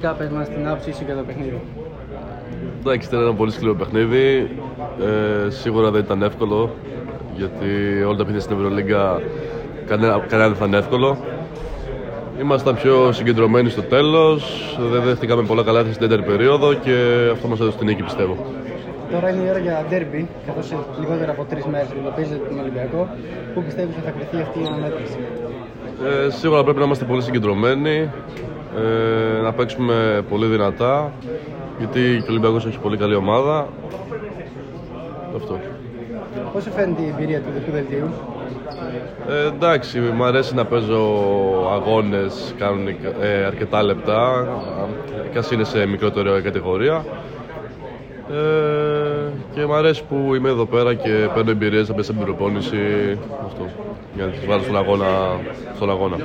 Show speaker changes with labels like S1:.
S1: Πες μας την άποψή σου για το παιχνίδι.
S2: Εντάξει, ήταν ένα πολύ σκληρό παιχνίδι. Ε, σίγουρα δεν ήταν εύκολο γιατί όλα τα παιχνίδια στην Ευρωλίγκα κανένα, κανένα δεν θα είναι εύκολο. Ήμασταν πιο συγκεντρωμένοι στο τέλος. Δεν δέχτηκαμε πολλά καλά στην τέταρτη περίοδο και αυτό μας έδωσε την νίκη, πιστεύω.
S1: Τώρα είναι η ώρα για ντέρμπι, καθώς σε λιγότερο από τρεις μέρες αντιμετωπίζετε τον Ολυμπιακό. Πού πιστεύεις ότι θα κρυθεί αυτή η αναμέτρηση;
S2: Ε, σίγουρα πρέπει να είμαστε πολύ συγκεντρωμένοι, ε, να παίξουμε πολύ δυνατά, γιατί και ο Ολυμπιακός έχει πολύ καλή ομάδα. Αυτό.
S1: Πώς σου φαίνεται η εμπειρία του δικού δελτίου;
S2: Ε, εντάξει, μου αρέσει να παίζω αγώνες, κάνουν ε, αρκετά λεπτά, και είναι σε μικρότερη κατηγορία. Ε, και μου αρέσει που είμαι εδώ πέρα και παίρνω εμπειρίες από την προπόνηση αυτό, για να τις βάλω στον αγώνα. Στον αγώνα.